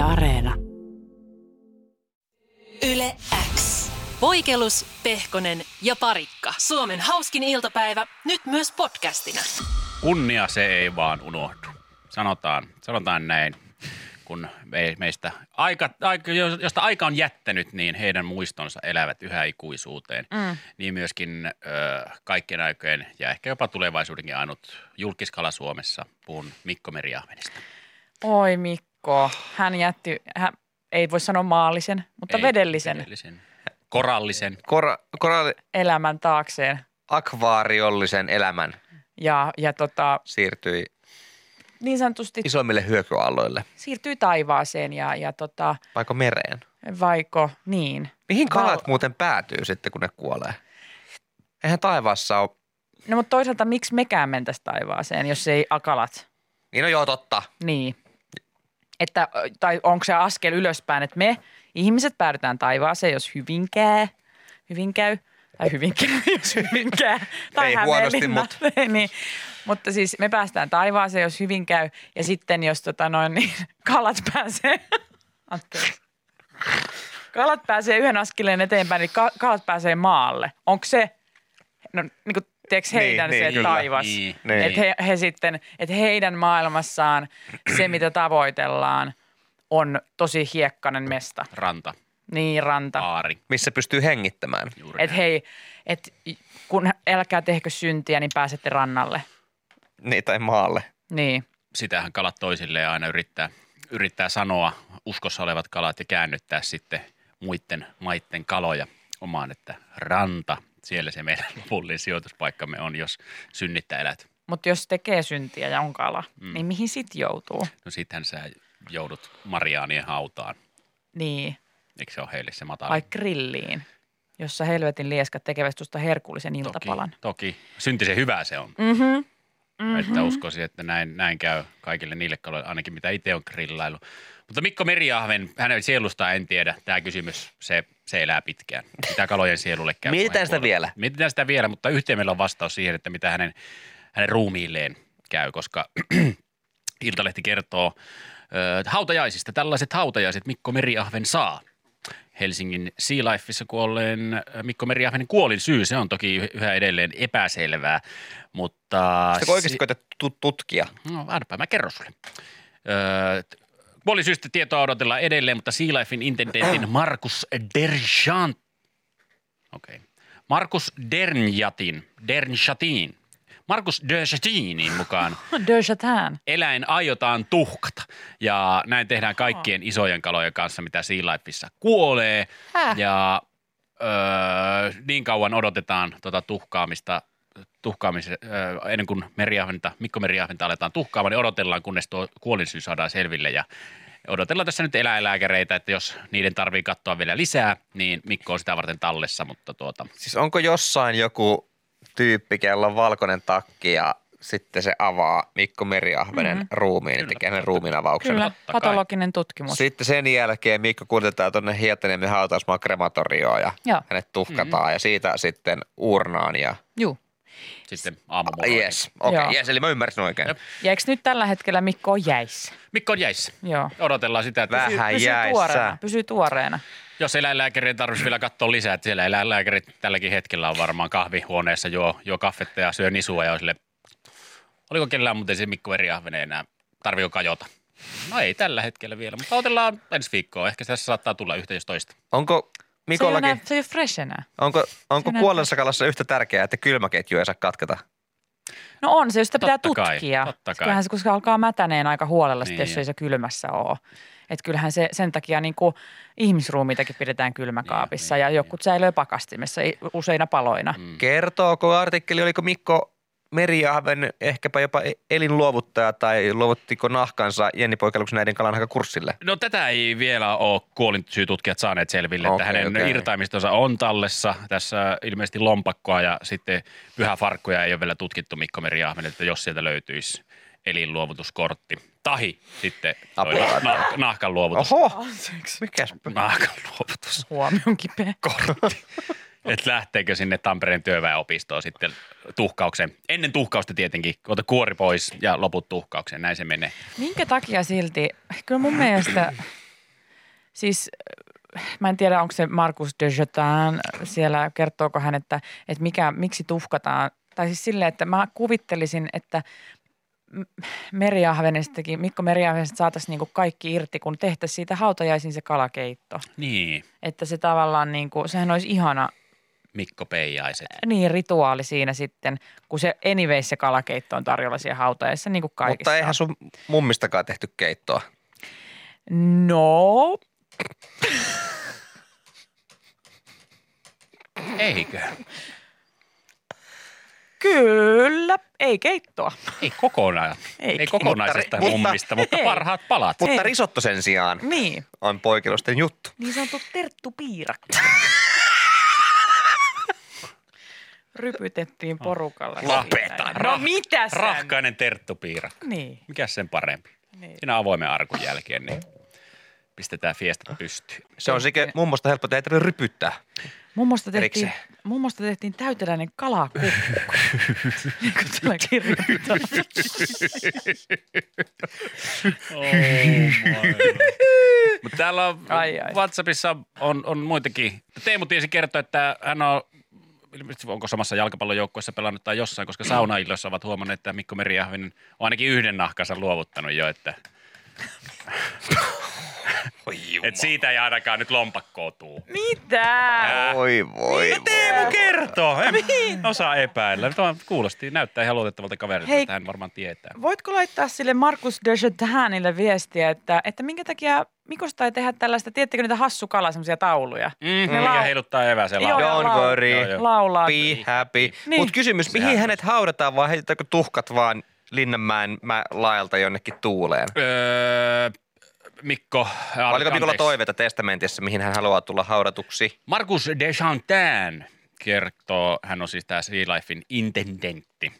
Yle Areena. Yle X. Voikelus, Pehkonen ja Parikka. Suomen hauskin iltapäivä, nyt myös podcastina. Kunnia se ei vaan unohdu. Sanotaan, sanotaan näin. Kun me, meistä aika, aika, josta aika on jättänyt, niin heidän muistonsa elävät yhä ikuisuuteen. Mm. Niin myöskin ö, kaikkien aikojen ja ehkä jopa tulevaisuudenkin ainut julkiskala Suomessa. Puhun Mikko Meriahvenista. Oi Mikko, hän jätti, hän, ei voi sanoa maallisen, mutta Ei, vedellisen, vedellisen. Korallisen. Kora, koralli, elämän taakseen. akvaariollisen elämän Ja, ja tota, siirtyi niin sanotusti isommille hyökyalloille, siirtyi taivaaseen ja, ja tota, vaikka mereen. vaiko niin. Mihin kalat Val- muuten päätyy sitten, kun ne kuolee? Eihän taivaassa ole. No mutta toisaalta miksi mekään mentäisi taivaaseen, jos ei akalat? Niin no joo, totta. Niin. Että, tai onko se askel ylöspäin, että me ihmiset päädytään taivaaseen, jos hyvin käy, hyvin käy, tai hyvin käy, jos hyvin käy. Tai Ei huonosti, Hämeenlinna. niin. Mutta siis me päästään taivaaseen, jos hyvin käy, ja sitten jos tota noin, niin kalat pääsee, anteeksi. Kalat pääsee yhden askeleen eteenpäin, niin ka- kalat pääsee maalle. Onko se, no niin kuin, tiedätkö heidän niin, se kyllä. taivas? Niin, niin. Että he, he sitten, että heidän maailmassaan se, mitä tavoitellaan, on tosi hiekkanen mesta. Ranta, Niin, ranta. aari. Missä pystyy hengittämään. Että hei, et kun älkää tehkö syntiä, niin pääsette rannalle. Niin, tai maalle. Niin. sitähän kalat toisilleen aina yrittää, yrittää sanoa, uskossa olevat kalat ja käännyttää sitten muiden maitten kaloja omaan, että ranta, siellä se meidän lopullinen sijoituspaikkamme on, jos synnittää elät. Mutta jos tekee syntiä ja on kala, mm. niin mihin sit joutuu? No sittenhän sä joudut Mariaanien hautaan. Niin, Eikö se ole heille se matala? vai grilliin, jossa helvetin lieskat tekevät tuosta herkullisen iltapalan. Toki, toki. Syntisen hyvää se on. Mhm. Mm-hmm. Että uskoisin, että näin, näin käy kaikille niille kaloille, ainakin mitä itse on grillailu. Mutta Mikko Meriahven, hänen sielustaan en tiedä. Tämä kysymys, se, se elää pitkään. Mitä kalojen sielulle käy? Mietitään sitä vielä. Mietitään sitä vielä, mutta yhteen meillä on vastaus siihen, että mitä hänen, hänen ruumiilleen käy, koska Iltalehti kertoo ö, hautajaisista. Tällaiset hautajaiset Mikko Meriahven saa. Helsingin Sea Lifeissa kuolleen Mikko Meriahvenin kuolin syy, se on toki yhä edelleen epäselvää, mutta... Sitä oikeasti koetat tut- tutkia. No, annapa mä kerron sulle. Öö, Puolisyystä tietoa odotellaan edelleen, mutta Sea Lifein intendentin Markus Derjant, okei, okay. Markus Dernjatin, Dernjatin, Markus Dernjatinin mukaan eläin aiotaan tuhkata. Ja näin tehdään kaikkien isojen kalojen kanssa, mitä Sea Lifeissa kuolee. Häh? Ja öö, niin kauan odotetaan tuota tuhkaamista, tuhkaamista öö, ennen kuin meriahventa, Mikko Meriahventa aletaan tuhkaamaan, niin odotellaan, kunnes tuo kuolinsyy saadaan selville. Ja odotellaan tässä nyt eläinlääkäreitä, että jos niiden tarvii katsoa vielä lisää, niin Mikko on sitä varten tallessa, mutta tuota, Siis onko jossain joku tyyppi, kello on valkoinen takki ja sitten se avaa Mikko Meriahvenen mm-hmm. ruumiin, Kyllä, tekee hänen totta. ruumiinavauksen. Kyllä, totta kai. patologinen tutkimus. Sitten sen jälkeen Mikko kuljetetaan tuonne Hietaniemen hautausmaan krematorioon ja Joo. hänet tuhkataan mm-hmm. ja siitä sitten urnaan ja Juu. sitten aamumoroihin. yes, okei, Joo. okay, yes, eli mä ymmärsin oikein. Jep. Ja eikö nyt tällä hetkellä Mikko on jäissä? Mikko on jäissä. Joo. Odotellaan sitä, että Vähän pysyy jäissä. tuoreena. Pysyy tuoreena. Jos eläinlääkärin tarvitsisi vielä katsoa lisää, että siellä eläinlääkärit tälläkin hetkellä on varmaan kahvihuoneessa juo, juo kaffetta ja syö nisua ja on sille, oliko kellään muuten se Mikko Eriahvenen enää, tarviiko kajota? No ei tällä hetkellä vielä, mutta otellaan ensi viikkoa. Ehkä tässä saattaa tulla yhtä jos toista. Onko Se ei, ole Mikollakin, enää, se ei ole fresh enää. onko, onko näyttää- kuolleessa kalassa yhtä tärkeää, että kylmäketju ei saa katketa? No on se, jos sitä pitää Totta kai, tutkia. totta kai. Kyllähän se, koska alkaa mätäneen aika huolella, niin, Niin. jos ei se kylmässä ole. Että kyllähän se sen takia niin kuin ihmisruumiitakin pidetään kylmäkaapissa Niin, ja niin, jotkut säilöö pakastimessa useina paloina. Mm. Kertooko artikkeli, oliko Mikko Meriahven ehkäpä jopa e- elinluovuttaja tai luovuttiko nahkansa Jenni Poikaluksen näiden kalanhakakurssille? No tätä ei vielä ole kuolinsyytutkijat saaneet selville, että Okei, hänen okei. irtaimistonsa on tallessa. Tässä ilmeisesti lompakkoa ja sitten pyhäfarkkuja ei ole vielä tutkittu Mikko Meriahven, että jos sieltä löytyisi elinluovutuskortti. Tahi sitten toi Apua. nah- nahkan luovutus. Oho, mikäs? Nahkan luovutus. Huomion kipeä. kortti. Että lähteekö sinne Tampereen työväenopistoon sitten tuhkaukseen. Ennen tuhkausta tietenkin, ota kuori pois ja loput tuhkaukseen, näin se menee. Minkä takia silti? Kyllä mun mielestä siis mä en tiedä, onko se Markus de Jotain siellä, kertooko hän, että, että mikä, miksi tuhkataan. Tai siis silleen, että mä kuvittelisin, että Meriahvenestakin, Mikko Meriahvenesta saataisiin niinku kaikki irti, kun tehtäisiin siitä hautajaisin se kalakeitto. Niin, Että se tavallaan, niinku, sehän olisi ihana Mikko Peijaiset. niin rituaali siinä sitten, kun se anyways se kalakeitto on tarjolla siellä hautajaisissa, niin kuin kaikissa. Mutta eihän sun mummistakaan tehty keittoa. No, Eikö? Kyllä, ei keittoa. Ei kokonaan. Ei. Ei, kokonaisesta Mutta- mummista, mutta Ei. parhaat palat. Mutta Ei. risotto sen sijaan Niin, on poikilosten juttu. niin sanottu terttupiirakka. Rypytettiin porukalla. Lopeta. No mitä sä? Rahkainen terttupiira. Niin, Mikäs sen parempi? niin. Siinä avoimen arkun jälkeen, niin pistetään fiesta pystyyn. Se on sikä mummosta helppo, että ei tarvitse rypyttää. Mummosta tehtiin, Erikseen. mummosta tehtiin täyteläinen kalakukku. niin kuin tuolla kirjoittaa. Mutta täällä on, Ai, ai. WhatsAppissa on, on muitakin. Teemu tiesi kertoa, että hän on ilmeisesti onko samassa jalkapallojoukkueessa pelannut tai jossain, koska saunailloissa ovat huomanneet, että Mikko Meriahvinen on ainakin yhden nahkansa luovuttanut jo, että et siitä ei ainakaan nyt lompakkoa tuu. Mitä? Voi voi. No Teemu kertoo, en osaa epäillä. Tuo kuulosti, näyttää ihan luotettavalta kaverilta, Hei. että hän varmaan tietää. Voitko laittaa sille Markus de Jotanille viestiä, että, että minkä takia Mikosta ei tehdä tällaista, tiedättekö niitä hassukala semmoisia tauluja? Mm, Ne mikä lau- heiluttaa evääseen Joo, laulaa. Don't worry. Joo, joo. Laulaa. Be happy. Niin. Mutta kysymys, mihin Sehän hänet haudataan vai heitetäänkö tuhkat vaan Linnanmäen mä, laelta jonnekin tuuleen? Öö, Mikko, Vai Oliko Mikolla toiveita testamentissa, mihin hän haluaa tulla haudatuksi? Markus Deschantin kertoo, hän on siis tämä Sea Lifein intendentti.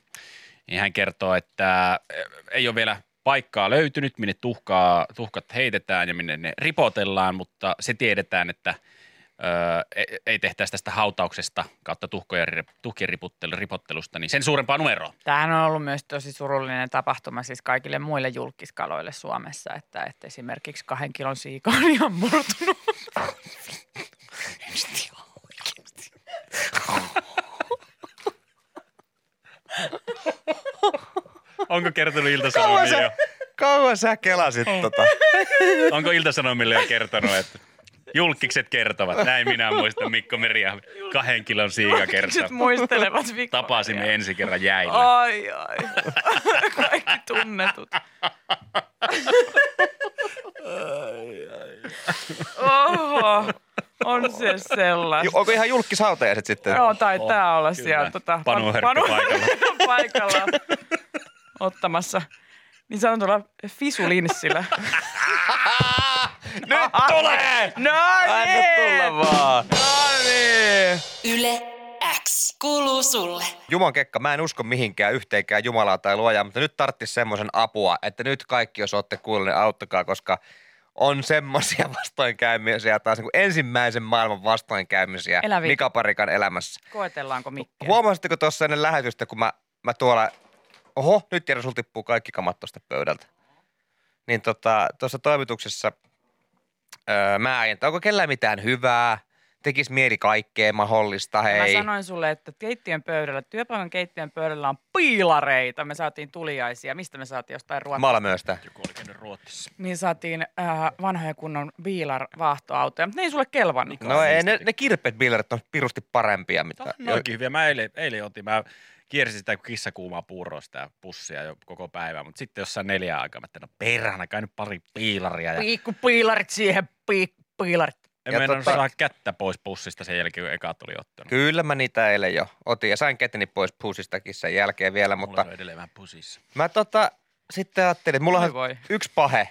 Niin hän kertoo, että eh, ei ole vielä paikkaa löytynyt, minne tuhkaa, tuhkat heitetään ja minne ne ripotellaan, mutta se tiedetään, että öö, ei- ei tehtäisi tästä hautauksesta kautta tuhkojen, ri- tuhkien ripottelusta, niin sen suurempaa numeroa. Tämähän on ollut myös tosi surullinen tapahtuma siis kaikille muille julkiskaloille Suomessa, että, että esimerkiksi kahden kilon siika on ihan murtunut. Onko kertonut Ilta-Sanomille kauan sä kelasit tota? Onko Ilta-Sanomille jo kertonut, että julkikset kertovat? Näin minä muistan Mikko Meriä kahden kilon siika kertoo. Muistelevat Viktoria. Tapasimme ensi kerran jäillä. Ai, ai. Kaikki tunnetut. Oho, on se sellaista. Ju- Onko ihan julkishautajaiset sitten? Joo, taitaa olla kyllä. siellä tota, Panu Herkkä paikalla. paikalla ottamassa niin sanotulla fisulinssillä. Nyt tulee! No Anna tulla vaan. No niin. Yle X kuuluu sulle. Juman kekka, mä en usko mihinkään yhteenkään Jumalaa tai luojaa, mutta nyt tarttis semmoisen apua, että nyt kaikki, jos olette kuulleet, niin auttakaa, koska on semmoisia vastoinkäymisiä taas niin kuin ensimmäisen maailman vastoinkäymisiä Eläviä. Mika Parikan elämässä. Koetellaanko mikkiä? Huomasitteko tuossa ennen lähetystä, kun mä, mä tuolla, oho, nyt sul tippuu kaikki kamat tuosta pöydältä. Niin tota, tuossa toimituksessa öö, mä että onko kellään mitään hyvää, tekis mieli kaikkea mahdollista, hei. Mä sanoin sulle, että keittiön pöydällä, työpaikan keittiön pöydällä on piilareita. Me saatiin tuliaisia. Mistä me saatiin jostain ruoasta? Malmöstä. Joku oli käynyt Ruotsissa. Niin saatiin äh, vanhoja kunnon biilar vaahtoautoja. Mutta ne ei sulle kelvannut. No ei, ne, ne kirpet billerit on pirusti parempia. Mitä, No, onkin hyviä. Mä eilen, eilen otin, mä kiersin sitä kuin kissakuumaa puuroa sitä pussia jo koko päivän, mutta sitten jossain neljä aikaa, mä että no perhana, kai nyt pari piilaria. Ja Piikku piilarit siihen, piikku piilarit. en tota- saa kättä pois pussista sen jälkeen, kun eka tuli ottanut. Kyllä mä niitä eilen jo otin ja sain käteni pois puusistakin sen jälkeen vielä, Mulla mutta on edelleen vähän pusissa. mä tota, sitten ajattelin, että mulla on voi. yksi pahe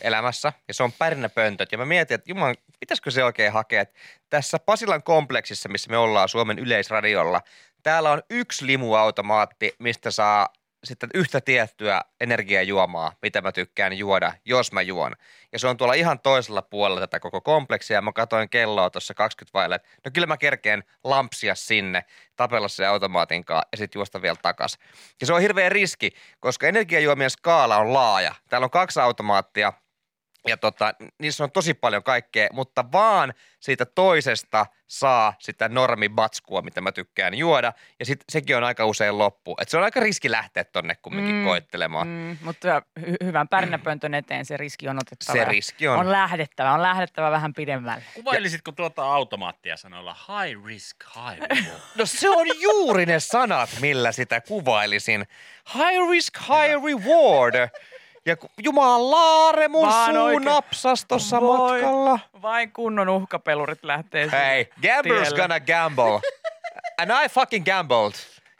elämässä ja se on pärinäpöntöt. Ja mä mietin, että juman, pitäisikö se oikein hakea, että tässä Pasilan kompleksissa, missä me ollaan Suomen yleisradiolla, täällä on yksi limuautomaatti, mistä saa sitten yhtä tiettyä energiajuomaa, mitä mä tykkään juoda, jos mä juon. Ja se on tuolla ihan toisella puolella tätä koko kompleksia. Mä katsoin kelloa tuossa 20 vaille, että no kyllä mä kerkeen lampsia sinne, tapella se automaatin kanssa ja sitten juosta vielä takas. Ja se on hirveä riski, koska energiajuomien skaala on laaja. Täällä on kaksi automaattia, Ja tota, niissä on tosi paljon kaikkea, mutta vaan siitä toisesta saa sitä normibatskua, mitä mä tykkään juoda. Ja sit sekin on aika usein loppu. Et se on aika riski lähteä tonne kumminkin mm, koittelemaan. Mm, mutta hy- hyvän pärinäpöntön eteen se riski on otettava. Se riski on. On lähdettävä, on lähdettävä vähän pidemmälle. Kuvailisitko tuota automaattia sanoilla high risk, high reward? No se on juuri ne sanat, millä sitä kuvailisin. High risk, high reward. Ja jumalaare mun Vaan suu oikein. napsas tossa Voi, matkalla. Vain kunnon uhkapelurit lähtee Hei, gamblers tielle. gonna gamble. And I fucking gambled.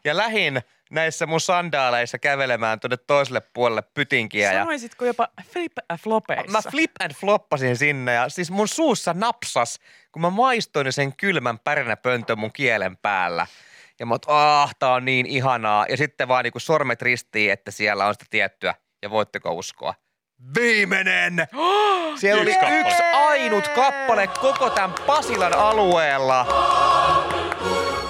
Ja lähin näissä mun sandaaleissa kävelemään tuonne toiselle puolelle pytinkiä. Ja Sanoisitko jopa flip flopeissa? mä flip and floppasin sinne ja siis mun suussa napsas, kun mä maistoin sen kylmän pärinäpöntön mun kielen päällä. Ja mä oot, ah, tää on niin ihanaa. Ja sitten vaan niinku sormet ristiin, että siellä on sitä tiettyä. Ja voitteko uskoa? Viimeinen! Siellä oli Yksi kappale. yksi ainut kappale koko tämän Pasilan alueella.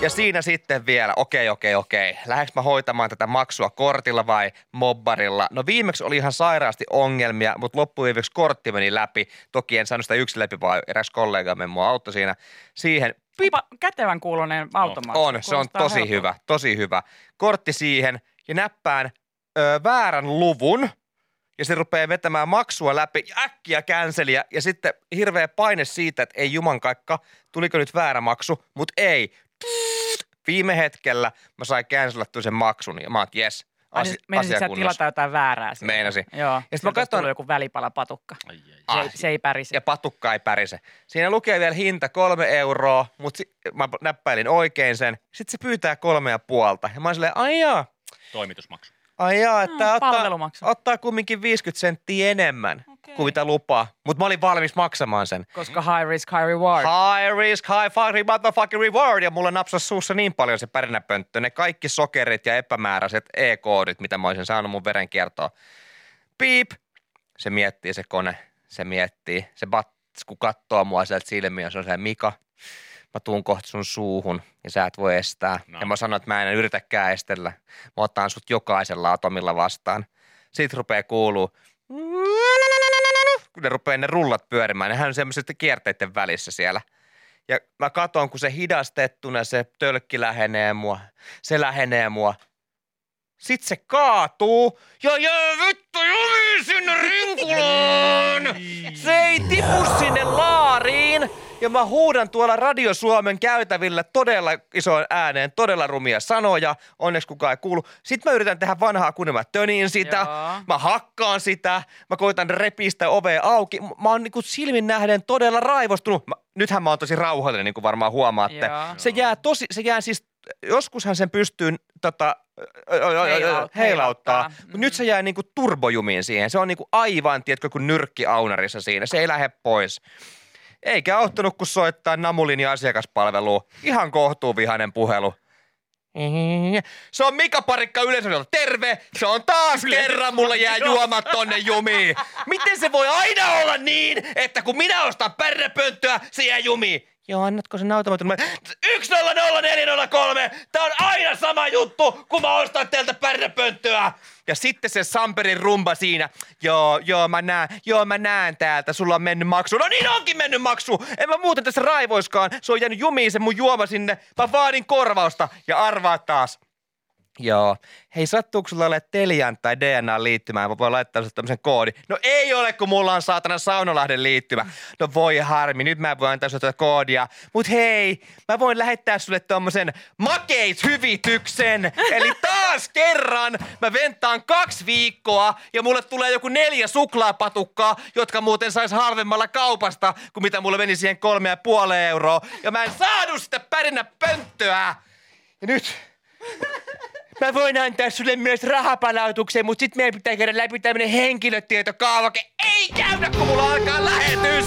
Ja siinä sitten vielä, okei, okei, okei. Lähdekö mä hoitamaan tätä maksua kortilla vai mobbarilla? No viimeksi oli ihan sairaasti ongelmia, mutta loppuviimeksi kortti meni läpi. Toki en saanut sitä yksin läpi, vaan eräs kollegamme mua auttoi siinä. Siihen pip, Onpa kätevän kuulonen automaatti. on, se on tosi helpolta. hyvä, tosi hyvä. Kortti siihen ja näppään ö, väärän luvun ja se rupeaa vetämään maksua läpi ja äkkiä känseliä ja sitten hirveä paine siitä, että ei juman kaikka, tuliko nyt väärä maksu, mutta ei. Viime hetkellä mä sain cancelattua sen maksun ja mä oon, jes, Ai, asi- niin, Menisit asia sä kunnossa. tilata jotain väärää sieltä? Meinasin. Joo. Ja sit mä katson- joku välipalapatukka. Ai, ai. Se, Ai. ei, se ei pärise. Ja patukka ei pärise. Siinä lukee vielä hinta kolme euroa, mutta si- mä näppäilin oikein sen. Sitten se pyytää kolme ja puolta. Ja mä oon silleen, ai jaa, Toimitusmaksu. Ai jaa, että Mm, ottaa, palvelumaksu. ottaa kumminkin 50 senttiä enemmän Okei. kuin mitä lupaa. Mutta mä olin valmis maksamaan sen. Koska high risk, high reward. High risk, high fucking motherfucking reward. Ja mulla napsasi suussa niin paljon se pärinäpönttö. Ne kaikki sokerit ja epämääräiset e-koodit, mitä mä olisin saanut mun verenkiertoon. Piip. Se miettii se kone. Se miettii. Se batsku kattoo mua sieltä silmiä. Se on se Mika. Mä tuun kohta sun suuhun ja sä et voi estää. No. Ja mä sanon, että mä en yritäkään estellä. Mä otan sut jokaisella atomilla vastaan. Sitten rupeaa kuuluu kun ne rupeaa ne rullat pyörimään. Nehän on semmoiset kierteiden välissä siellä. Ja mä katon, kun se hidastettuna se tölkki lähenee mua. Se lähenee mua. Sitten se kaatuu ja jää vittu jumi sinne rinkulaan. Se ei tipu sinne laariin. Ja mä huudan tuolla Radio Suomen käytävillä todella isoin ääneen, todella rumia sanoja. Onneksi kukaan ei kuulu. Sitten mä yritän tehdä vanhaa kun mä tönin sitä. Joo. Mä hakkaan sitä. Mä koitan repistä ovea auki. Mä oon niinku silmin nähden todella raivostunut. Mä, nythän mä oon tosi rauhallinen, niin kuin varmaan huomaatte. Joo. Se jää tosi, se jää siis, joskushan sen pystyy tota, heilauttaa, heilauttaa. mutta nyt se jää niinku turbojumiin siihen. Se on niinku aivan, tiedätkö, kuin nyrkki aunarissa siinä. Se ei lähde pois. Eikä auttanut, kun soittaa Namulin ja asiakaspalveluun. Ihan kohtuuvihainen puhelu. Se on Mika Parikka Yleisradiolta. Terve! Se on taas kerran, mulla jää juomat tonne jumiin. Miten se voi aina olla niin, että kun minä ostan pärrepönttöä, se jää jumiin? Joo, annatko sen automaatin? 100403! Tää on aina sama juttu, kun mä ostan teiltä pärrepönttöä! Ja sitten se Samperin rumba siinä. Joo, joo, mä näen, joo, mä näen täältä, sulla on mennyt maksu. No niin onkin mennyt maksu! En mä muuten tässä raivoiskaan. Se on jäänyt jumiin se mun juoma sinne. Mä vaadin korvausta ja arvaa taas. Joo. Hei, sattuuko sulla ole Telian tai DNA liittymään? Mä voin laittaa sinulle tämmöisen koodin. No ei ole, kun mulla on saatana Saunalahden liittymä. No voi harmi, nyt mä voin antaa sulle tätä koodia. Mut hei, mä voin lähettää sulle tommosen makeishyvityksen. Eli taas kerran mä ventaan kaksi viikkoa ja mulle tulee joku neljä suklaapatukkaa, jotka muuten sais halvemmalla kaupasta, kuin mitä mulle meni siihen kolme ja puoli euroa. Ja mä en saanut sitä pärinä pönttöä. Ja nyt Mä voin antaa sulle myös rahapalautuksen, mutta sit meidän pitää käydä läpi tämmönen henkilötietokaavake. Ei käydä, kun mulla alkaa lähetys!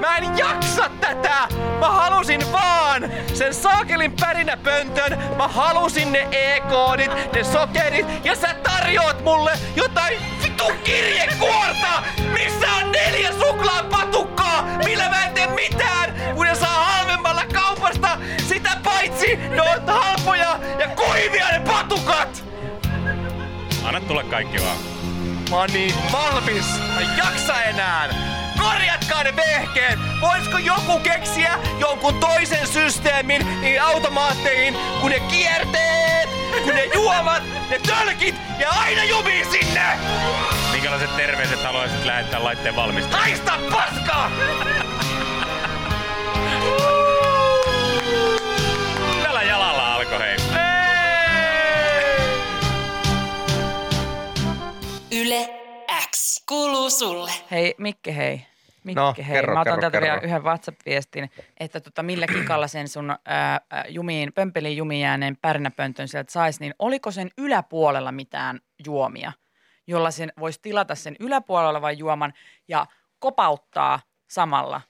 Mä en jaksa tätä! Mä halusin vaan sen saakelin pärinäpöntön. Mä halusin ne e-koodit, ne sokerit ja sä tarjoat mulle jotain vitun kirjekuorta! Missä on neljä suklaapatukkaa, millä mä en tee mitään, ne on halpoja ja kuivia ne patukat! Anna tulla kaikki vaan. Mä oon niin valmis. Mä en jaksa enää. ne vehkeet? Voisiko joku keksiä jonkun toisen systeemin niin automaatteihin, kun ne kierteet, kun ne juomat, ne tölkit ja aina jumii sinne? Minkälaiset terveiset haluaisit lähettää laitteen valmistajalle? Haista paskaa! Hei Mikke, hei. Mikke, No, hei. kerro, Mä otan kerro, täältä kerro. vielä yhden WhatsApp-viestin, että tota, millä kikalla sen sun ää, jumiin, pömpeliin jumiin jääneen pärnäpöntön sieltä saisi, niin oliko sen yläpuolella mitään juomia, jolla sen voisi tilata sen yläpuolella olevan juoman ja kopauttaa samalla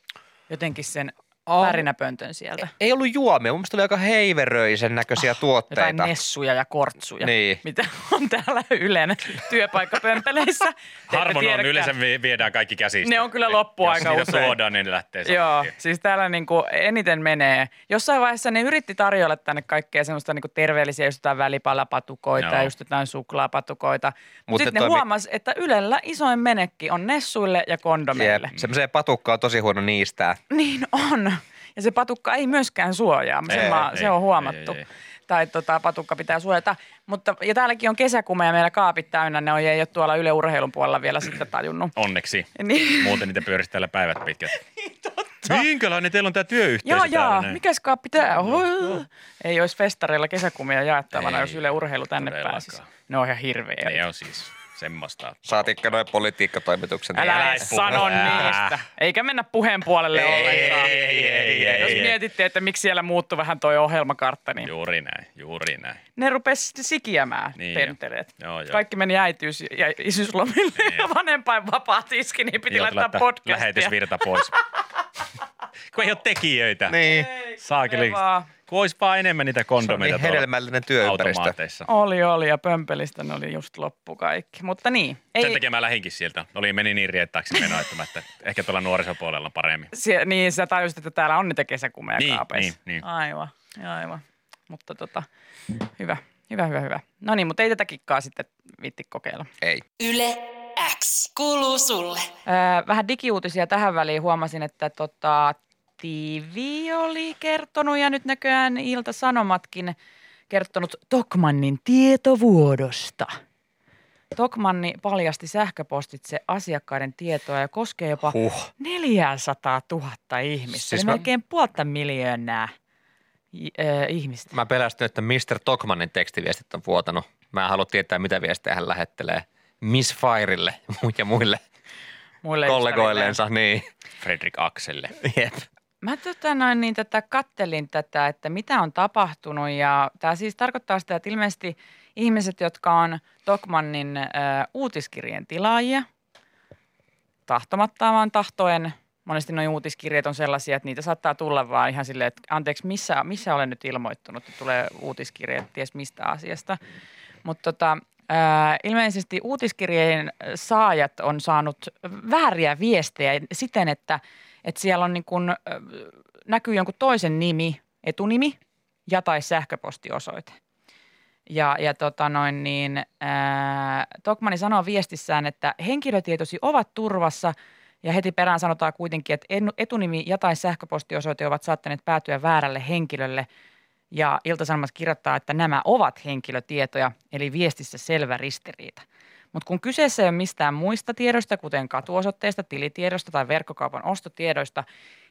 jotenkin sen Oh. pärinäpöntön sieltä. Ei ollut juomia, mun mielestä oli aika heiveröisen näköisiä tuotteita. Jotain nessuja ja kortsuja, Niin. mitä on täällä Ylen työpaikkapömpeleissä. Harvoin on yleensä vi- viedään kaikki käsistä. Ne on kyllä loppu Jos aika usein. tuodaan, niin ne lähtee saman Joo, siis täällä niinku eniten menee. Jossain vaiheessa ne yritti tarjoilla tänne kaikkea semmoista niinku terveellisiä, just jotain välipalapatukoita ja just jotain suklaapatukoita. Mutta sitten ne toimi- huomas, että Ylellä isoin menekki on Nessuille ja Jep, kondomeille. semmoiseen patukkaan on tosi huono niistää. Niin on. Ja se patukka ei myöskään suojaa. Se, Ei, mä, ei, se on huomattu. ei, ei. Tai tota, patukka pitää suojata. Mutta, ja täälläkin on kesäkume ja meillä kaapit täynnä. Ne on, ei ole tuolla Yle Urheilun puolella vielä sitten tajunnut. Onneksi. Niin. Muuten niitä pyörisi täällä päivät pitkät. Minkälainen teillä on tämä työyhteisö Joo, joo. Mikäs kaappi tää on? Ei olisi festareilla kesäkumia jaettavana, Ei, jos Yle Urheilu tänne pääsisi. Ne on ihan hirveä. Ne on siis semmoista. Saatikka noin politiikkatoimituksen. Älä Älä edes puhu. sano Ää. niistä. Eikä mennä puheen puolelle Ei, ollenkaan. ei, ei, ei, Jos ei. mietitte, että miksi siellä muuttui vähän toi ohjelmakartta, niin Juuri näin, juuri näin. ne rupes sikiämään, Niin niin jo. Joo, joo. Kaikki meni äitiys- ja isyyslomille ja vanhempain vapaat iski, niin piti Joutui laittaa podcastia. Lähetysvirta pois. kun ei ole tekijöitä. Niin. Saakeli. Kun olisi vaan enemmän niitä Se on kondomeita niin hedelmällinen työympäristö. Oli, oli ja pömpelistä ne oli just loppu kaikki. Mutta niin, Sen ei, takia mä lähinkin sieltä. Oli meni niin riettaaksi menoa, että, ehkä tuolla nuorisopuolella paremmin. Sie, niin, sä tajusit, että täällä on niitä kesäkumeja Niin, kaapeissa. niin, niin. Aivan, aivan. Mutta tota, hyvä, hyvä, hyvä, hyvä. No niin, mutta ei tätä kikkaa sitten viitti kokeilla. Ei. Yle X kuuluu sulle. Öö, vähän digiuutisia tähän väliin. Huomasin, että tota, TV oli kertonut ja nyt näköjään Ilta-Sanomatkin kertonut Tokmannin tietovuodosta. Tokmanni paljasti sähköpostitse asiakkaiden tietoa ja koskee jopa Huh. 400 000 ihmistä. Siis Siis mä- melkein puolta miljoonaa ihmistä. Mä pelästyn, että Mr. Tokmannin tekstiviestit on vuotanut. Mä en halua tietää, mitä viestejä hän lähettelee Miss Firelle ja muille Muille kollegoilleensa. Niin. Fredrik Akselle. Jep. Mä tota noin, niin tätä kattelin tätä, että mitä on tapahtunut ja tämä siis tarkoittaa sitä, että ilmeisesti ihmiset, jotka on Tokmannin ö, uutiskirjeen tilaajia, tahtomattaan vaan tahtoen, monesti nuo uutiskirjeet on sellaisia, että niitä saattaa tulla vaan ihan silleen, että anteeksi, missä, missä olen nyt ilmoittunut, että tulee uutiskirjeet ties mistä asiasta. Mutta tota, ilmeisesti uutiskirjeen saajat on saanut vääriä viestejä siten, että, että siellä on niin kuin, näkyy jonkun toisen nimi, etunimi ja tai sähköpostiosoite. Ja, ja tota noin niin, ää, Tokmani sanoo viestissään, että henkilötietosi ovat turvassa ja heti perään sanotaan kuitenkin, että etunimi ja tai sähköpostiosoite ovat saattaneet päätyä väärälle henkilölle. Ja Ilta-Sanomat kirjoittaa, että nämä ovat henkilötietoja, eli viestissä selvä ristiriita. Mutta kun kyseessä ei ole mistään muista tiedoista, kuten katuosoitteista, tilitiedosta tai verkkokaupan ostotiedoista,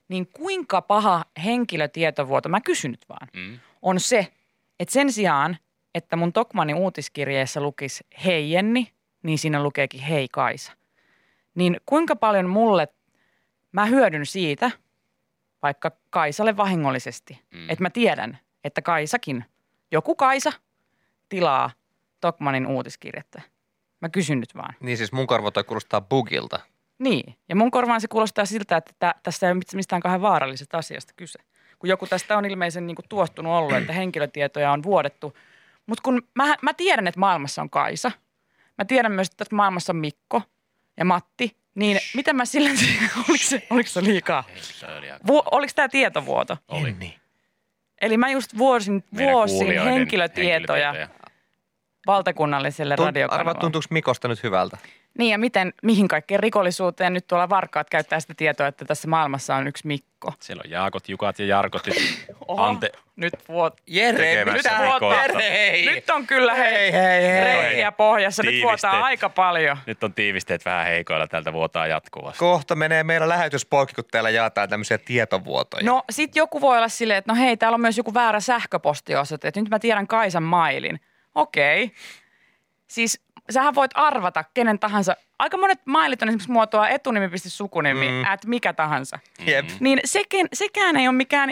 niin kuinka paha henkilötietovuoto, mä kysyn nyt vaan, Mm. on se, että sen sijaan, että mun Tokmanin uutiskirjeessä lukisi hei Jenni, niin siinä lukeekin hei Kaisa. Niin kuinka paljon mulle mä hyödyn siitä, vaikka Kaisalle vahingollisesti, Mm. mm. että mä tiedän, että Kaisakin, joku Kaisa, tilaa Tokmanin uutiskirjettä. Mä kysyn nyt vaan. Niin siis mun korva toi kuulostaa bugilta. Niin, ja mun korvaan se kuulostaa siltä, että tä, tässä ei ole mistään kahden vaarallisesta asiasta kyse. Kun joku tästä on ilmeisen niin kuin tuostunut ollut, että henkilötietoja on vuodettu. Mutta kun mä, mä tiedän, että maailmassa on Kaisa. Mä tiedän myös, että maailmassa on Mikko ja Matti. Niin mitä mä sillä, oliko se, oliko se liikaa? Vu, oliko tämä tietovuoto? Oli. Eli mä just vuosin, vuosin kuulijoiden henkilötietoja, valtakunnalliselle Tunt, arvaa, radiokanavalle. tuntuuko Mikosta nyt hyvältä? Niin ja miten, mihin kaikkeen rikollisuuteen nyt tuolla varkaat käyttää sitä tietoa, että tässä maailmassa on yksi Mikko. Siellä on Jaakot, Jukat ja Jarkot. Oho, Ante, nyt vuot, Jere. Jere, hei. nyt on kyllä hei, Hei, hei, hei. reikiä pohjassa, nyt vuotaa Tiivisteet. aika paljon. nyt on tiivisteet vähän heikoilla, tältä vuotaa jatkuvasti. Kohta menee meillä lähetyspoikki, kun täällä jaetaan tämmöisiä tietovuotoja. No sit joku voi olla silleen, että no hei, täällä on myös joku väärä sähköpostiosoite, että nyt mä tiedän Kaisan mailin. Okei. Siis sähän voit arvata kenen tahansa. Aika monet mailit on esimerkiksi muotoa etunimi.sukunimi, mm. at mikä tahansa. Jep. Niin sekin, sekään ei ole mikään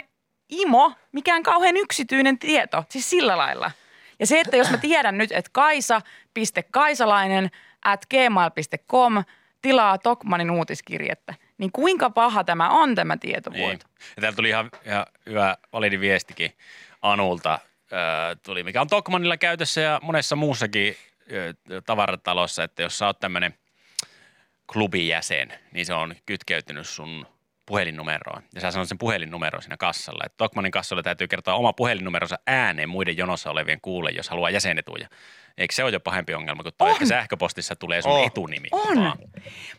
imo, mikään kauhean yksityinen tieto, siis sillä lailla. Ja se, että jos mä tiedän nyt, että kaisa.kaisalainen at gmail.com tilaa Tokmanin uutiskirjettä, niin kuinka paha tämä on tämä tietovuoto? Niin. Ja täällä tuli ihan, ihan hyvä validi viestikin Anulta. Tuli, mikä on Tokmanilla käytössä ja monessa muussakin tavaratalossa, että jos sä oot tämmöinen klubijäsen, niin se on kytkeytynyt sun puhelinnumeroon. Ja sä sanot sen puhelinnumeron siinä kassalla. Että Tokmanin kassalla täytyy kertoa oma puhelinnumeronsa ääneen muiden jonossa olevien kuulle, jos haluaa jäsenetuja. Eikö se ole jo pahempi ongelma kuin toi, On. että sähköpostissa tulee sun On. etunimi? On.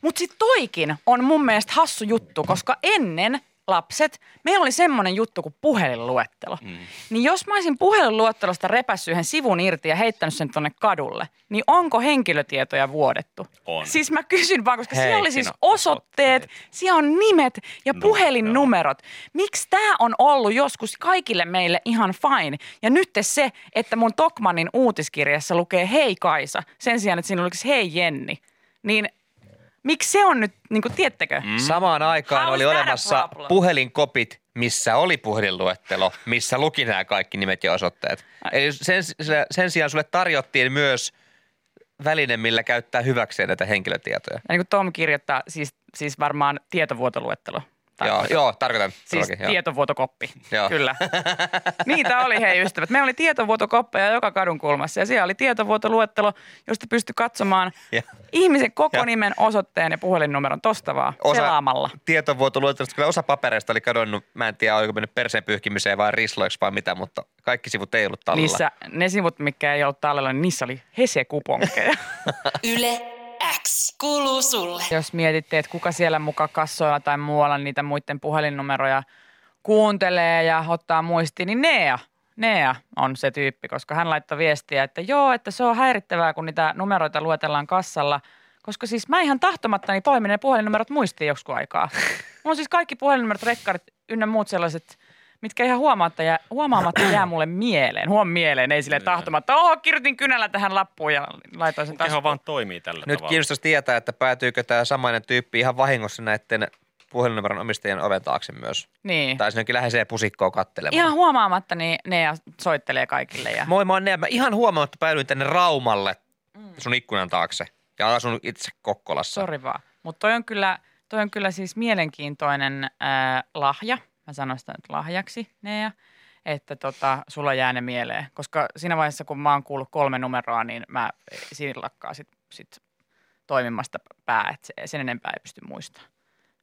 Mutta sitten toikin on mun mielestä hassu juttu, koska ennen lapset, meillä oli semmoinen juttu kuin puhelinluettelo. Mm. Niin jos mä olisin puhelinluettelosta repässyt yhden sivun irti ja heittänyt sen tonne kadulle, niin onko henkilötietoja vuodettu? On. Siis mä kysyn vaan, koska Hei, siellä oli siis osoitteet, osoitteet. siellä on nimet ja No, puhelinnumerot. Miksi tämä on ollut joskus kaikille meille ihan fine? Ja nyt se, että mun Tokmanin uutiskirjassa lukee hei Kaisa, sen sijaan, että siinä lukisi hei Jenni, niin miksi se on nyt, niin kuin, tiettekö? Mm. Samaan aikaan How oli olemassa problem? puhelinkopit, missä oli puhelinluettelo, missä luki nämä kaikki nimet ja osoitteet. Eli sen, sen sijaan sulle tarjottiin myös väline, millä käyttää hyväkseen näitä henkilötietoja. Ja niin kuin Tom kirjoittaa, siis, siis varmaan tietovuotoluettelo. Joo, Tarkoitan. joo, tarkoitan. Siis todellakin, joo. tietovuotokoppi, Joo. kyllä. Niitä oli hei ystävät. Meillä oli tietovuotokoppeja joka kadun kulmassa ja siellä oli tietovuotoluettelo, josta pystyi katsomaan Ja. ihmisen koko Ja. nimen, osoitteen ja puhelinnumeron tosta vaan Osa- selaamalla. Tietovuotoluettelosta kyllä osa papereista oli kadonnut. Mä en tiedä, oliko mennyt perseen pyyhkimiseen vai risloiksi vai mitä, mutta kaikki sivut ei ollut tallella. Niissä, ne sivut, mikä ei ollut tallella, niin niissä oli hese-kuponkkeja. Yle X kuuluu sulle. Jos mietitte, että kuka siellä muka kassoilla tai muualla niitä muiden puhelinnumeroja kuuntelee ja ottaa muistiin, niin Nea. Nea on se tyyppi, koska hän laittoi viestiä, että joo, että se on häirittävää, kun niitä numeroita luetellaan kassalla. Koska siis mä ihan tahtomattani poimin ne puhelinnumerot muistiin joskus aikaa. Mulla on siis kaikki puhelinnumerot, rekkarit ynnä muut sellaiset, mitkä ihan huomaamatta jää, huomaamatta jää mulle mieleen. Huom mieleen, ei sille tahtomatta. Oh, kirjoitin kynällä tähän lappuun ja laitoin sen Keho taskuun. vaan toimii tällä Nyt tavalla. kiinnostaisi tietää, että päätyykö tämä samainen tyyppi ihan vahingossa näiden puhelinnumeron omistajien oven taakse myös. Niin. Tai sinnekin läheiseen pusikkoon kattelemaan. Ihan huomaamatta niin Nea soittelee kaikille. Ja... Moi, mä oon Nea. Mä ihan huomaamatta päädyin tänne Raumalle sun ikkunan taakse. Ja asun itse Kokkolassa. Sori vaan. Mutta toi on kyllä, toi on kyllä siis mielenkiintoinen äh, lahja. Mä sanon sitä nyt lahjaksi, Nea. Että tota, sulla jää ne mieleen. Koska siinä vaiheessa, kun mä oon kuullut kolme numeroa, niin mä siinä lakkaa sit, sit toimimasta pää. Että se- sen enempää ei pysty muistamaan.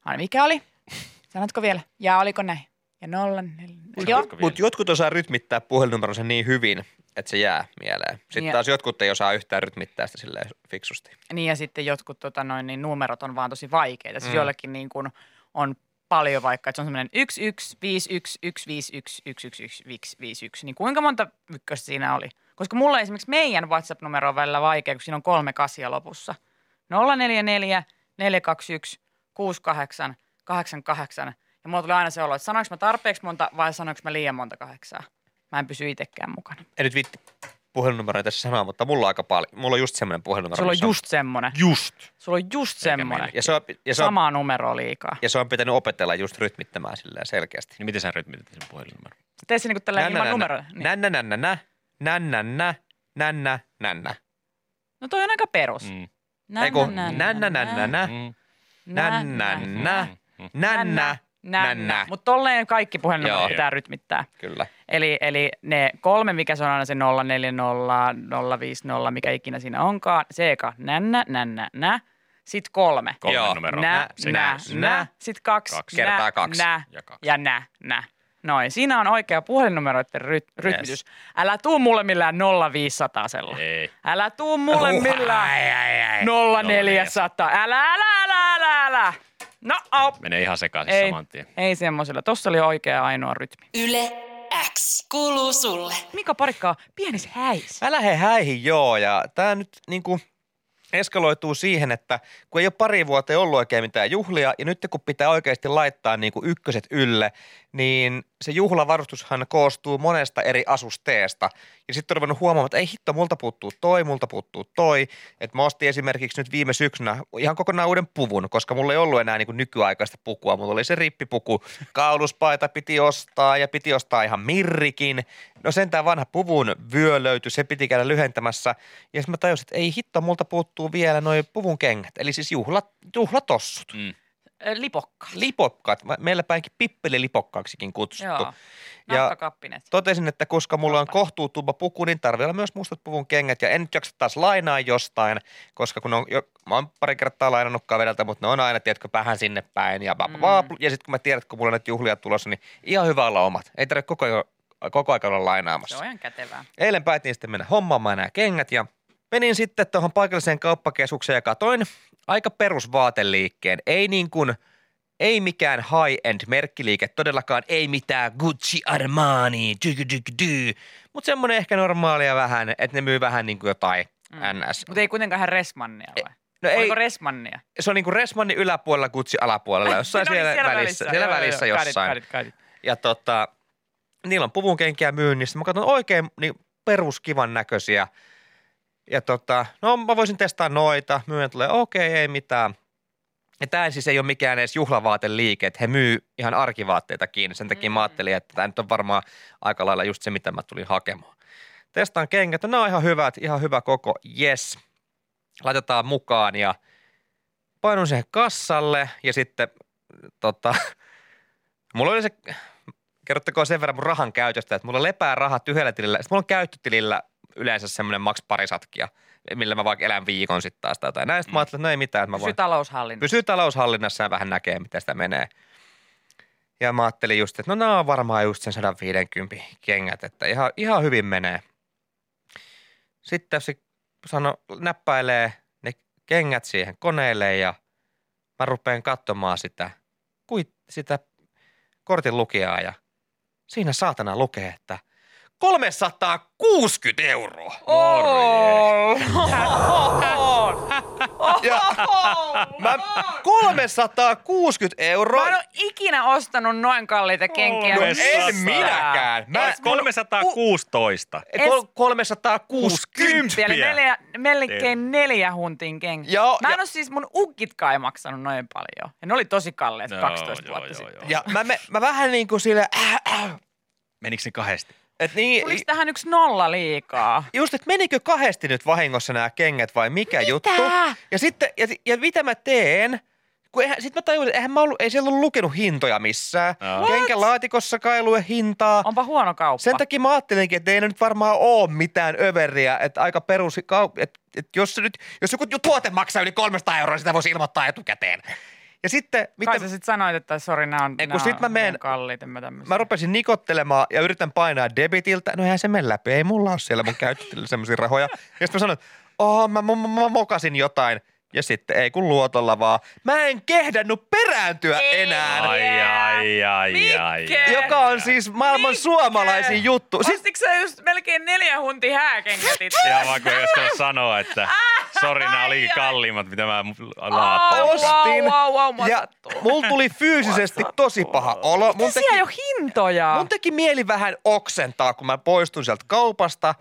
Aina mikä oli? Sanotko vielä? Ja oliko näin? Ja nolla, neljä. Joo. Vielä? Mutta jotkut osaa rytmittää puhelinnumeronsa niin hyvin, että se jää mieleen. Sitten ja- taas jotkut ei osaa yhtään rytmittää sitä silleen fiksusti. Niin ja sitten jotkut tota noin, niin numerot on vaan tosi vaikeita. Siis Mm. mm. joillekin niin kuin on paljon vaikka, että se on semmoinen 1, 1, 5, 1, 1, 5, 1, 1, 1, 1, 5, 5, 1. Niin kuinka monta ykköstä siinä oli? Koska mulla esimerkiksi meidän WhatsApp-numero on välillä vaikea, kun siinä on kolme kasia lopussa. 044 421 68 88. Ja mulla tuli aina se olo, että sanoinko mä tarpeeksi monta vai sanoinko mä liian monta kahdeksaa. Mä en pysy itsekään mukana. En nyt viitti puhelinnumeroa tässä sanoa, mutta mulla on aika paljon. Mulla on just semmoinen puhelinnumero. Sulla on just semmonen. Just. Sulla on just semmonen. meillä. Ja se on, ja se on, Samaa numeroa liikaa. ja se on pitänyt opetella just rytmittämään silleen selkeästi. Niin miten sä rytmitit sen puhelinnumeron? Tee se niinku tällä ilman numeroa. Niin. Nännä, nännä, nä, nännä, nä, nännä, nännä. No toi on aika perus. Mm. Nä, Ei kun nä, nännä, nännä, nä, nännä, nä, nännä, nännä. Mutta tolleen kaikki puhelinnumerot Joo. pitää rytmittää. Kyllä. Eli, eli ne kolme, mikä se on aina se 040, 050, mikä ikinä siinä onkaan. Se eka, nännä, nännä, nä. Sitten kolme. Kolme Joo. numeroa. Nä, Se nä, nä, nä. Sitten kaksi. Kaksi. nä, Kertaa kaksi. Nä, Ja kaksi. ja nä, nä. Noin, siinä on oikea puhelinnumeroiden ry- rytmitys. Älä tuu mulle millään 0500 sella. Ei. Älä tuu mulle Uh, millään ai, ai, ai. 0400. Älä, älä, älä, älä, älä. No, au. Menee ihan sekaisin Ei, saman tien. ei semmoisella. Tossa oli oikea ainoa rytmi. Yle X kuuluu sulle. Mika Parikkaa, pienis häis. Mä lähden häihin joo ja tää nyt niinku eskaloituu siihen, että kun ei ole pari vuotta ollut oikein mitään juhlia ja nyt kun pitää oikeasti laittaa niinku ykköset ylle, niin se juhlavarustushan koostuu monesta eri asusteesta. Ja sitten on ruvennut huomaamaan, että ei hitto, multa puuttuu toi, multa puuttuu toi. Että mä ostin esimerkiksi nyt viime syksynä ihan kokonaan uuden puvun, koska mulla ei ollut enää niinku nykyaikaista pukua. Mulla oli se rippipuku, kauluspaita piti ostaa ja piti ostaa ihan mirrikin. No sentään vanha puvun vyö löytyi, se piti käydä lyhentämässä. Ja sitten mä tajusin, että ei hitto, multa puuttuu vielä noin puvun kengät, eli siis juhlat, juhlatossut. Mm. Lipokka. Lipokkaat, Mä- meillä päinkin pippelilipokkaaksikin kutsuttu. Joo. Ja totesin, että koska mulla on kohtuutuba puku, niin tarvii olla myös mustat puvun kengät. Ja en nyt jaksa taas lainaa jostain, koska kun on jo, mä oon pari kertaa lainannut kaverilta, mutta ne on aina, tiedätkö, vähän sinne päin. Ja, mm. ja sitten kun mä tiedän, että kun mulla on näitä juhlia tulossa, niin ihan hyvä olla omat. Ei tarvitse koko, ajan- koko ajan olla Se lainaamassa. on ihan kätevää. Eilen päätin sitten mennä hommaamaan nämä kengät ja menin sitten tuohon paikalliseen kauppakeskukseen ja katoin aika perusvaateliikkeen. Ei niin kuin, ei mikään high-end merkkiliike, todellakaan ei mitään Gucci Armani, mutta semmoinen ehkä normaalia vähän, että ne myy vähän niin kuin jotain Mm. NS. Mutta ei kuitenkaan hän Resmannia vai? No ei, Oliko Resmannia? se on niin kuin Resmannin yläpuolella, Gucci alapuolella, jossain No niin, siellä, välissä, siellä Joo, välissä joo, jossain. got it, got it. Ja tota, niillä on puvun kenkiä myynnissä. Mä katson oikein niin peruskivan näköisiä. Ja tota, no mä voisin testaa noita. Myyjä tulee, okei, okay, ei mitään. Ja tämä siis ei ole mikään edes juhlavaateliike, että he myy ihan arkivaatteita kiinni. Sen takia mä ajattelin, että tämä nyt on varmaan aika lailla just se, mitä mä tulin hakemaan. Testaan kengät, no nämä on ihan hyvät, ihan hyvä koko, yes. Laitetaan mukaan ja painun siihen kassalle ja sitten tota, mulla oli se, kerrottakoon sen verran mun rahan käytöstä, että mulla lepää rahat yhdellä tilillä. Sitten mulla on käyttötilillä yleensä semmoinen maks parisatkia, millä mä vaikka elän viikon sitten taas tai jotain. Näin sitten mä ajattelin, että no ei mitään, että mä Pysy voin taloushallinnossa. pysyy taloushallinnassa ja vähän näkee, miten sitä menee. Ja mä ajattelin just, että no nämä on varmaan just sen 150 kengät, että ihan, ihan hyvin menee. Sitten se sano, näppäilee ne kengät siihen koneelle ja mä rupean katsomaan sitä, kuit, sitä kortin lukijaa ja siinä saatana lukee, että 360 euroa. Oh. Ja mä 360 euroa. Mä en ole ikinä ostanut noin kalliita kenkiä. Missään. En minäkään. Mä, Ees mun- 316. Kol- 360. Eli neljä, melkein neljä huntin kenkiä. Joo, Mä en ja- ole siis mun ukkitkaan ei maksanut noin paljon. Ja ne oli tosi kalleet Joo, 12 joo, vuotta joo, sitten. joo. Ja mä, mä, mä vähän niin kuin sille, äh, äh, Menikö se kahdesti? Että niin, Tuliko tähän yksi nolla liikaa? just, että menikö kahdesti nyt vahingossa nämä kengät vai mikä Mitä? juttu? Ja sitten, ja, ja mitä mä teen? Kun eihän, sit mä tajusin, että eihän mä ollut, ei siellä ollut lukenut hintoja missään. What? Kenkälaatikossa ei lue hintaa. Onpa huono kauppa. Sen takia mä ajattelinkin, että ei ne nyt varmaan ole mitään överiä, että aika perus, että, että jos, se nyt, jos joku tuote maksaa yli 300 euroa, sitä voisi ilmoittaa etukäteen. Ja sitten, mitä, Kai sä sit sanoit, että sori, nämä on, Ei, kun sit mä menen- liian kalliit, en mä tämmöisiä. mä rupesin nikottelemaan ja yritän painaa debitiltä. No eihän se mene läpi, ei mulla ole siellä mun käyttötilillä semmoisia rahoja. Ja sitten mä sanoin, että oh, mä, mä, mä, mä mokasin jotain. Ja sitten ei kun luotolla vaan. Mä en kehdannut perääntyä Ei. enää. Ai, ai, ai, ai. Mikke? Joka on siis maailman Mikke? suomalaisin juttu. Siis, Ostitko sä just melkein neljä huntia hääkengät itse? Ja vaikka jos sanoa, että sori, nämä olikin kalliimmat, mitä mä laattaan. Ostin. Wow, wow, wow, ja mulla tuli fyysisesti tosi paha olo. Mun Mitä siellä ei ole hintoja? Mun teki mieli vähän oksentaa, kun mä poistun sieltä kaupasta.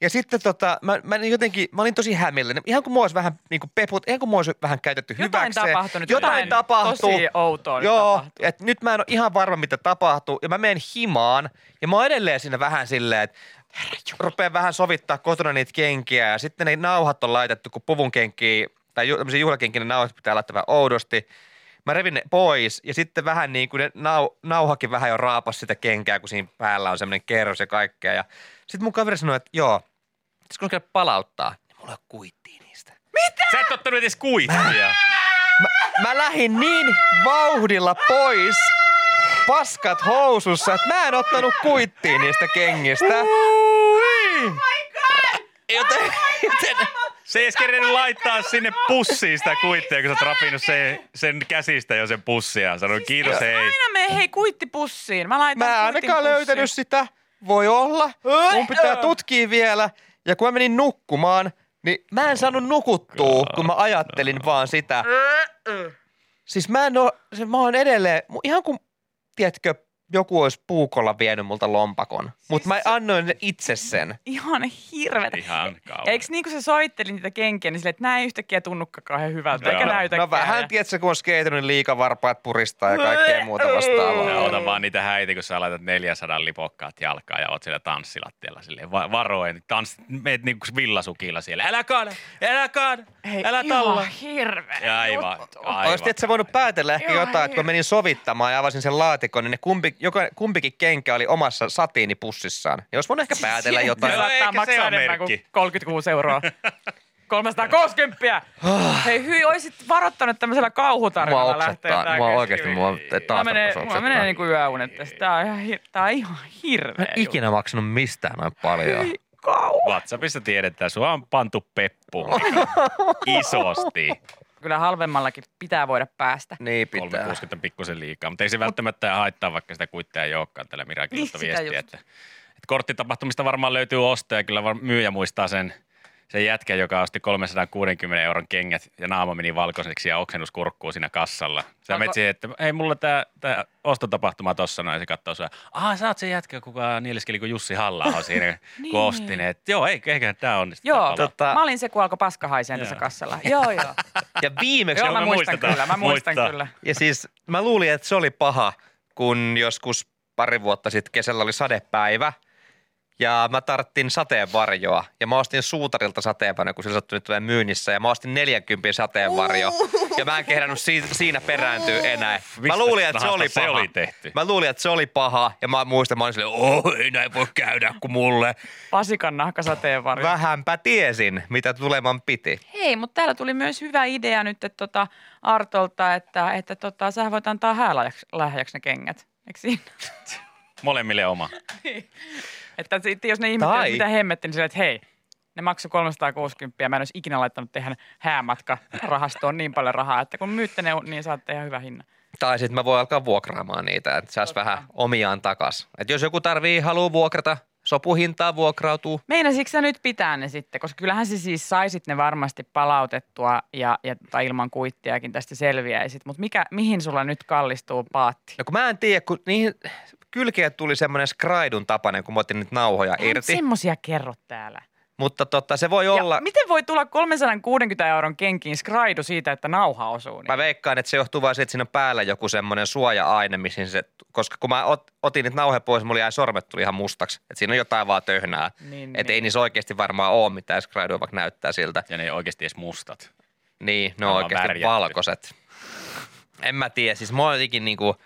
Ja sitten tota, mä, mä jotenkin, mä olin tosi hämillinen. Ihan kuin mua olisi vähän niin kuin peput, ihan kuin mua olisi vähän käytetty Jotain hyväkseen. tapahtunut. Jotain, jotain tapahtuu. Tosi outoa nyt Joo, tapahtuu. että nyt mä en ole ihan varma, mitä tapahtuu. Ja mä menen himaan. Ja mä oon edelleen siinä vähän silleen, että rupean vähän sovittaa kotona niitä kenkiä. Ja sitten ne nauhat on laitettu, kun puvun kenkiä, tai ju- tämmöisiä juhlakenkiä, ne nauhat pitää laittaa vähän oudosti. Mä revin ne pois ja sitten vähän niin kuin ne nau, nauhakin vähän jo raapas sitä kenkää, kun siinä päällä on semmoinen kerros ja kaikkea. Ja sitten mun kaveri sanoi, että joo, pitäisikö käydä palauttaa? Ja mulla ei ole kuittia niistä. Sä et ottanut edes kuittia. Mä, mä lähdin niin vauhdilla pois paskat housussa, että mä en ottanut kuittiin niistä kengistä. Joten, joten Se ei edes kerennyt laittaa sinne pussiin sitä kuittia, kun sä oot rapinut sen, sen käsistä jo sen pussia. Sanoin kiitos hei. Aina me hei kuittipussiin. Mä laitan mä ainakaan pussiin. löytänyt sitä. Voi olla. Mun pitää tutkia vielä. Ja kun mä menin nukkumaan, niin mä en saanut nukuttua, kun mä ajattelin vaan sitä. Siis mä en oo, se, mä oon edelleen, ihan kuin, tiedätkö, joku olisi puukolla vienyt multa lompakon. Mutta mä annoin itse sen. Ihan hirveetä. Ihan kauan. Eikö niin kuin sä soittelin niitä kenkiä, niin silleen, että nää ei yhtäkkiä tunnukaan kauhean hyvältä, eikä näytäkään. No vähän, tiedätkö, kun on skeitynyt, niin liikavarpaat puristaa ja kaikkea muuta vastaavaa. ota vaan niitä häitä, kun sä laitat 400 lipokkaat jalkaan ja oot siellä tanssilattialla silleen va- varoen. Tans, meet niinku villasukilla siellä. Älä kaada, älä kaada, Hei, älä talla. Ihan hirveä Ja aivan, aivan. Olisit et sä voinut päätellä ehkä jotain, että kun menin sovittamaan ja avasin sen laatikon, niin ne kumpi, joka, kumpikin kenkä oli omassa satiinipussissaan. Ja olisi voinut ehkä päätellä Se jotain. Joo, saattaa se maksaa enemmän kuin merkki. 36 euroa. 360. Hei, hyi, oisit varoittanut tämmöisellä Mua kauhutarinalla lähteä oksettaa, tää mua oikeasti, mua taas Mulla menee, mulla menee niinku yöunet tästä. Tää on ihan, tää on ihan hirveä Mä en ikinä maksanut mistään noin paljon. Hyi, kauan. WhatsAppissa tiedetään, sua on pantu peppuun. Isosti. Kyllä halvemmallakin pitää voida päästä. Niin pitää. 360 on pikkusen liikaa, mutta ei se välttämättä haittaa, vaikka sitä kuittia ei olekaan tällä Mirakilta Niin, viestiä. Että, että korttitapahtumista varmaan löytyy ostoja, kyllä var, myyjä muistaa sen, sen jätkän, joka osti 360 euron kengät ja naama meni valkoiseksi ja oksennus kurkkuu siinä kassalla. Sä Onko- siihen, että hei mulla tää, tää ostotapahtuma tossa noin, se katsoo sua, aha sä oot se jätkä, kuka nieliskeli kuin Jussi halla siinä, Niin. kun ostin, että joo, ei, eiköhän tää onnistu. Joo. Tota- mä olin se, kun alkoi paska haiseen tässä kassalla. Joo, joo. Ja viimeksi, joo, mä muistan kyllä, mä muistan kyllä. ja siis mä luulin, että se oli paha, kun joskus pari vuotta sitten kesällä oli sadepäivä. Ja mä tarttin sateenvarjoa. Ja mä ostin suutarilta sateenvarjoa, kun sillä sattui nyt myynnissä. Ja mä ostin 40 sateenvarjo. Ja mä en kehdannut si- siinä perääntyä enää. Mä luulin, että se oli se paha. oli tehty? Mä luulin, että se oli paha. Ja mä muistan, mä olin silleen, oh, ei näin voi käydä kuin mulle. Pasikan nahkasateenvarjo. Vähänpä tiesin, mitä tuleman piti. Hei, mutta täällä tuli myös hyvä idea nyt että tota Artolta, että, että tota, sä voit antaa häälahjaksi ne kengät. Eikö siinä? Molemmille oma. Että sitten jos ne ihmettelee, Tai- mitä hemmetti, niin silleen, että hei, ne maksoi 360 ja mä en olisi ikinä laittanut tehdä häämatka rahastoon niin paljon rahaa, että kun myytte ne, niin saatte ihan hyvä hinnan. Tai sitten mä voin alkaa vuokraamaan niitä, että saisi vähän omiaan takas. Et jos joku tarvii, haluaa vuokrata, sopuhintaa vuokrautuu. Meinasitko sä nyt pitää ne sitten? Koska kyllähän se siis saisit ne varmasti palautettua ja, ja tai ilman kuittiakin tästä selviäisit. Mutta mikä, mihin sulla nyt kallistuu paatti? No kun mä en tiedä, kun niihin kylkeet tuli semmoinen skraidun tapainen, kun mä otin nyt nauhoja Eihän irti. semmosia kerro täällä. Mutta totta, se voi olla, Ja miten voi tulla 360 euron kenkiin skraidu siitä, että nauha osuu? Niin? mä veikkaan, että se johtuu vaan siitä, että siinä on päällä joku semmoinen suoja-aine, missä se, koska kun mä ot, otin nyt nauhe pois, mulla jäi sormet tuli ihan mustaksi. Että siinä on jotain vaan töhnää. Niin, Että niin. ei niissä oikeasti varmaan ole mitään skraidua, vaikka näyttää siltä. Ja ne ei oikeasti edes mustat. Niin, ne Ollaan on oikeasti värjätty. valkoiset. En mä tiedä, siis mä oon jotenkin niinku,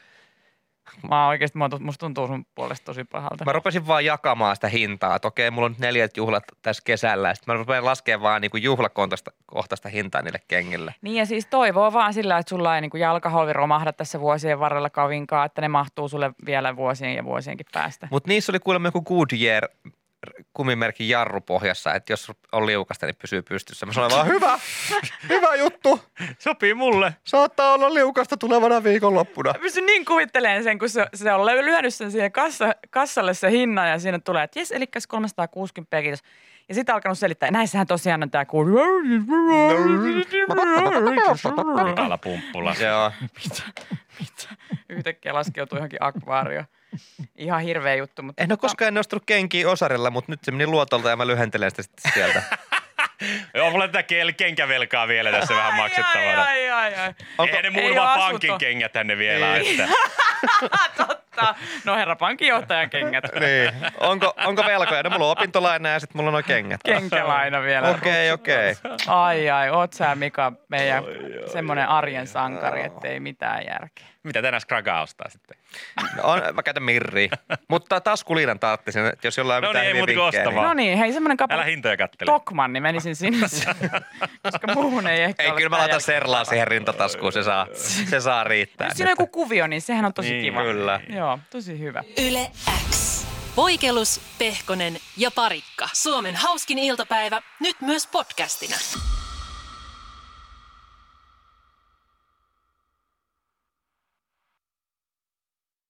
Mä oikeasti, musta tuntuu sun puolesta tosi pahalta. mä rupesin vaan jakamaan sitä hintaa, että okei, mulla on nyt neljät juhlat tässä kesällä, sitten mä rupean laskemaan vaan niinku juhlakohtaista hintaa niille kengille. Niin ja siis toivoo vaan sillä, että sulla ei niin jalkaholvi romahda tässä vuosien varrella kavinkaan, että ne mahtuu sulle vielä vuosien ja vuosienkin päästä. Mutta niissä oli kuulemma joku Goodyear kumimerkin jarru pohjassa, että jos on liukasta, niin pysyy pystyssä. Mä sanoin vaan, hyvä, hyvä juttu. Sopii mulle. Saattaa olla liukasta tulevana viikonloppuna. Mä pystyn niin kuvittelemaan sen, kun se, se on lyönyt sen siihen kassa, kassalle se hinnan ja siinä tulee, että jes, eli 360 kiitos. Ja sitten alkanut selittää, näissähän tosiaan on tämä kuulu. Mikala pumppula. Joo. Yhtäkkiä laskeutuu johonkin akvaarioon. Ihan hirveä juttu. Mutta En ole koskaan nostanut kenkiä osarilla, mutta nyt se meni luotolta ja mä lyhentelen sitä sitten sieltä. Joo, mulla on tätä kenkävelkaa vielä tässä vähän maksettavana. Ai, ai, ai, ai. Onko- ne ei vaan asunto? pankin kengät tänne vielä. Ei. Että. Totta. No herra pankinjohtajan kengät. Niin. Onko, onko velkoja? No mulla on opintolaina ja sitten mulla on nuo kengät. Kenkälaina vielä. Okei, okei. Ai ai, oot sä Mika meidän semmoinen arjen sankari, ettei mitään järkeä. Mitä tänään Skraga ostaa sitten? No, on, mä käytän mirriä. Mutta taskuliinan taattisen, että jos jollain on No mitään niin, ei hyviä muuta kuin vinkkejä, ostamaan. No niin, hei semmoinen Älä kappale hintoja kattele. Tokman, niin menisin sinne, koska muuhun ei ehkä Ei, ole kyllä mä laitan serlaa siihen rintataskuun, se saa, se saa riittää. Jos siinä on joku kuvio, niin sehän on tosi Niin, kiva. Kyllä. Joo, tosi hyvä. Yle X. Voikelus, Pehkonen ja Parikka. Suomen hauskin iltapäivä, nyt myös podcastina.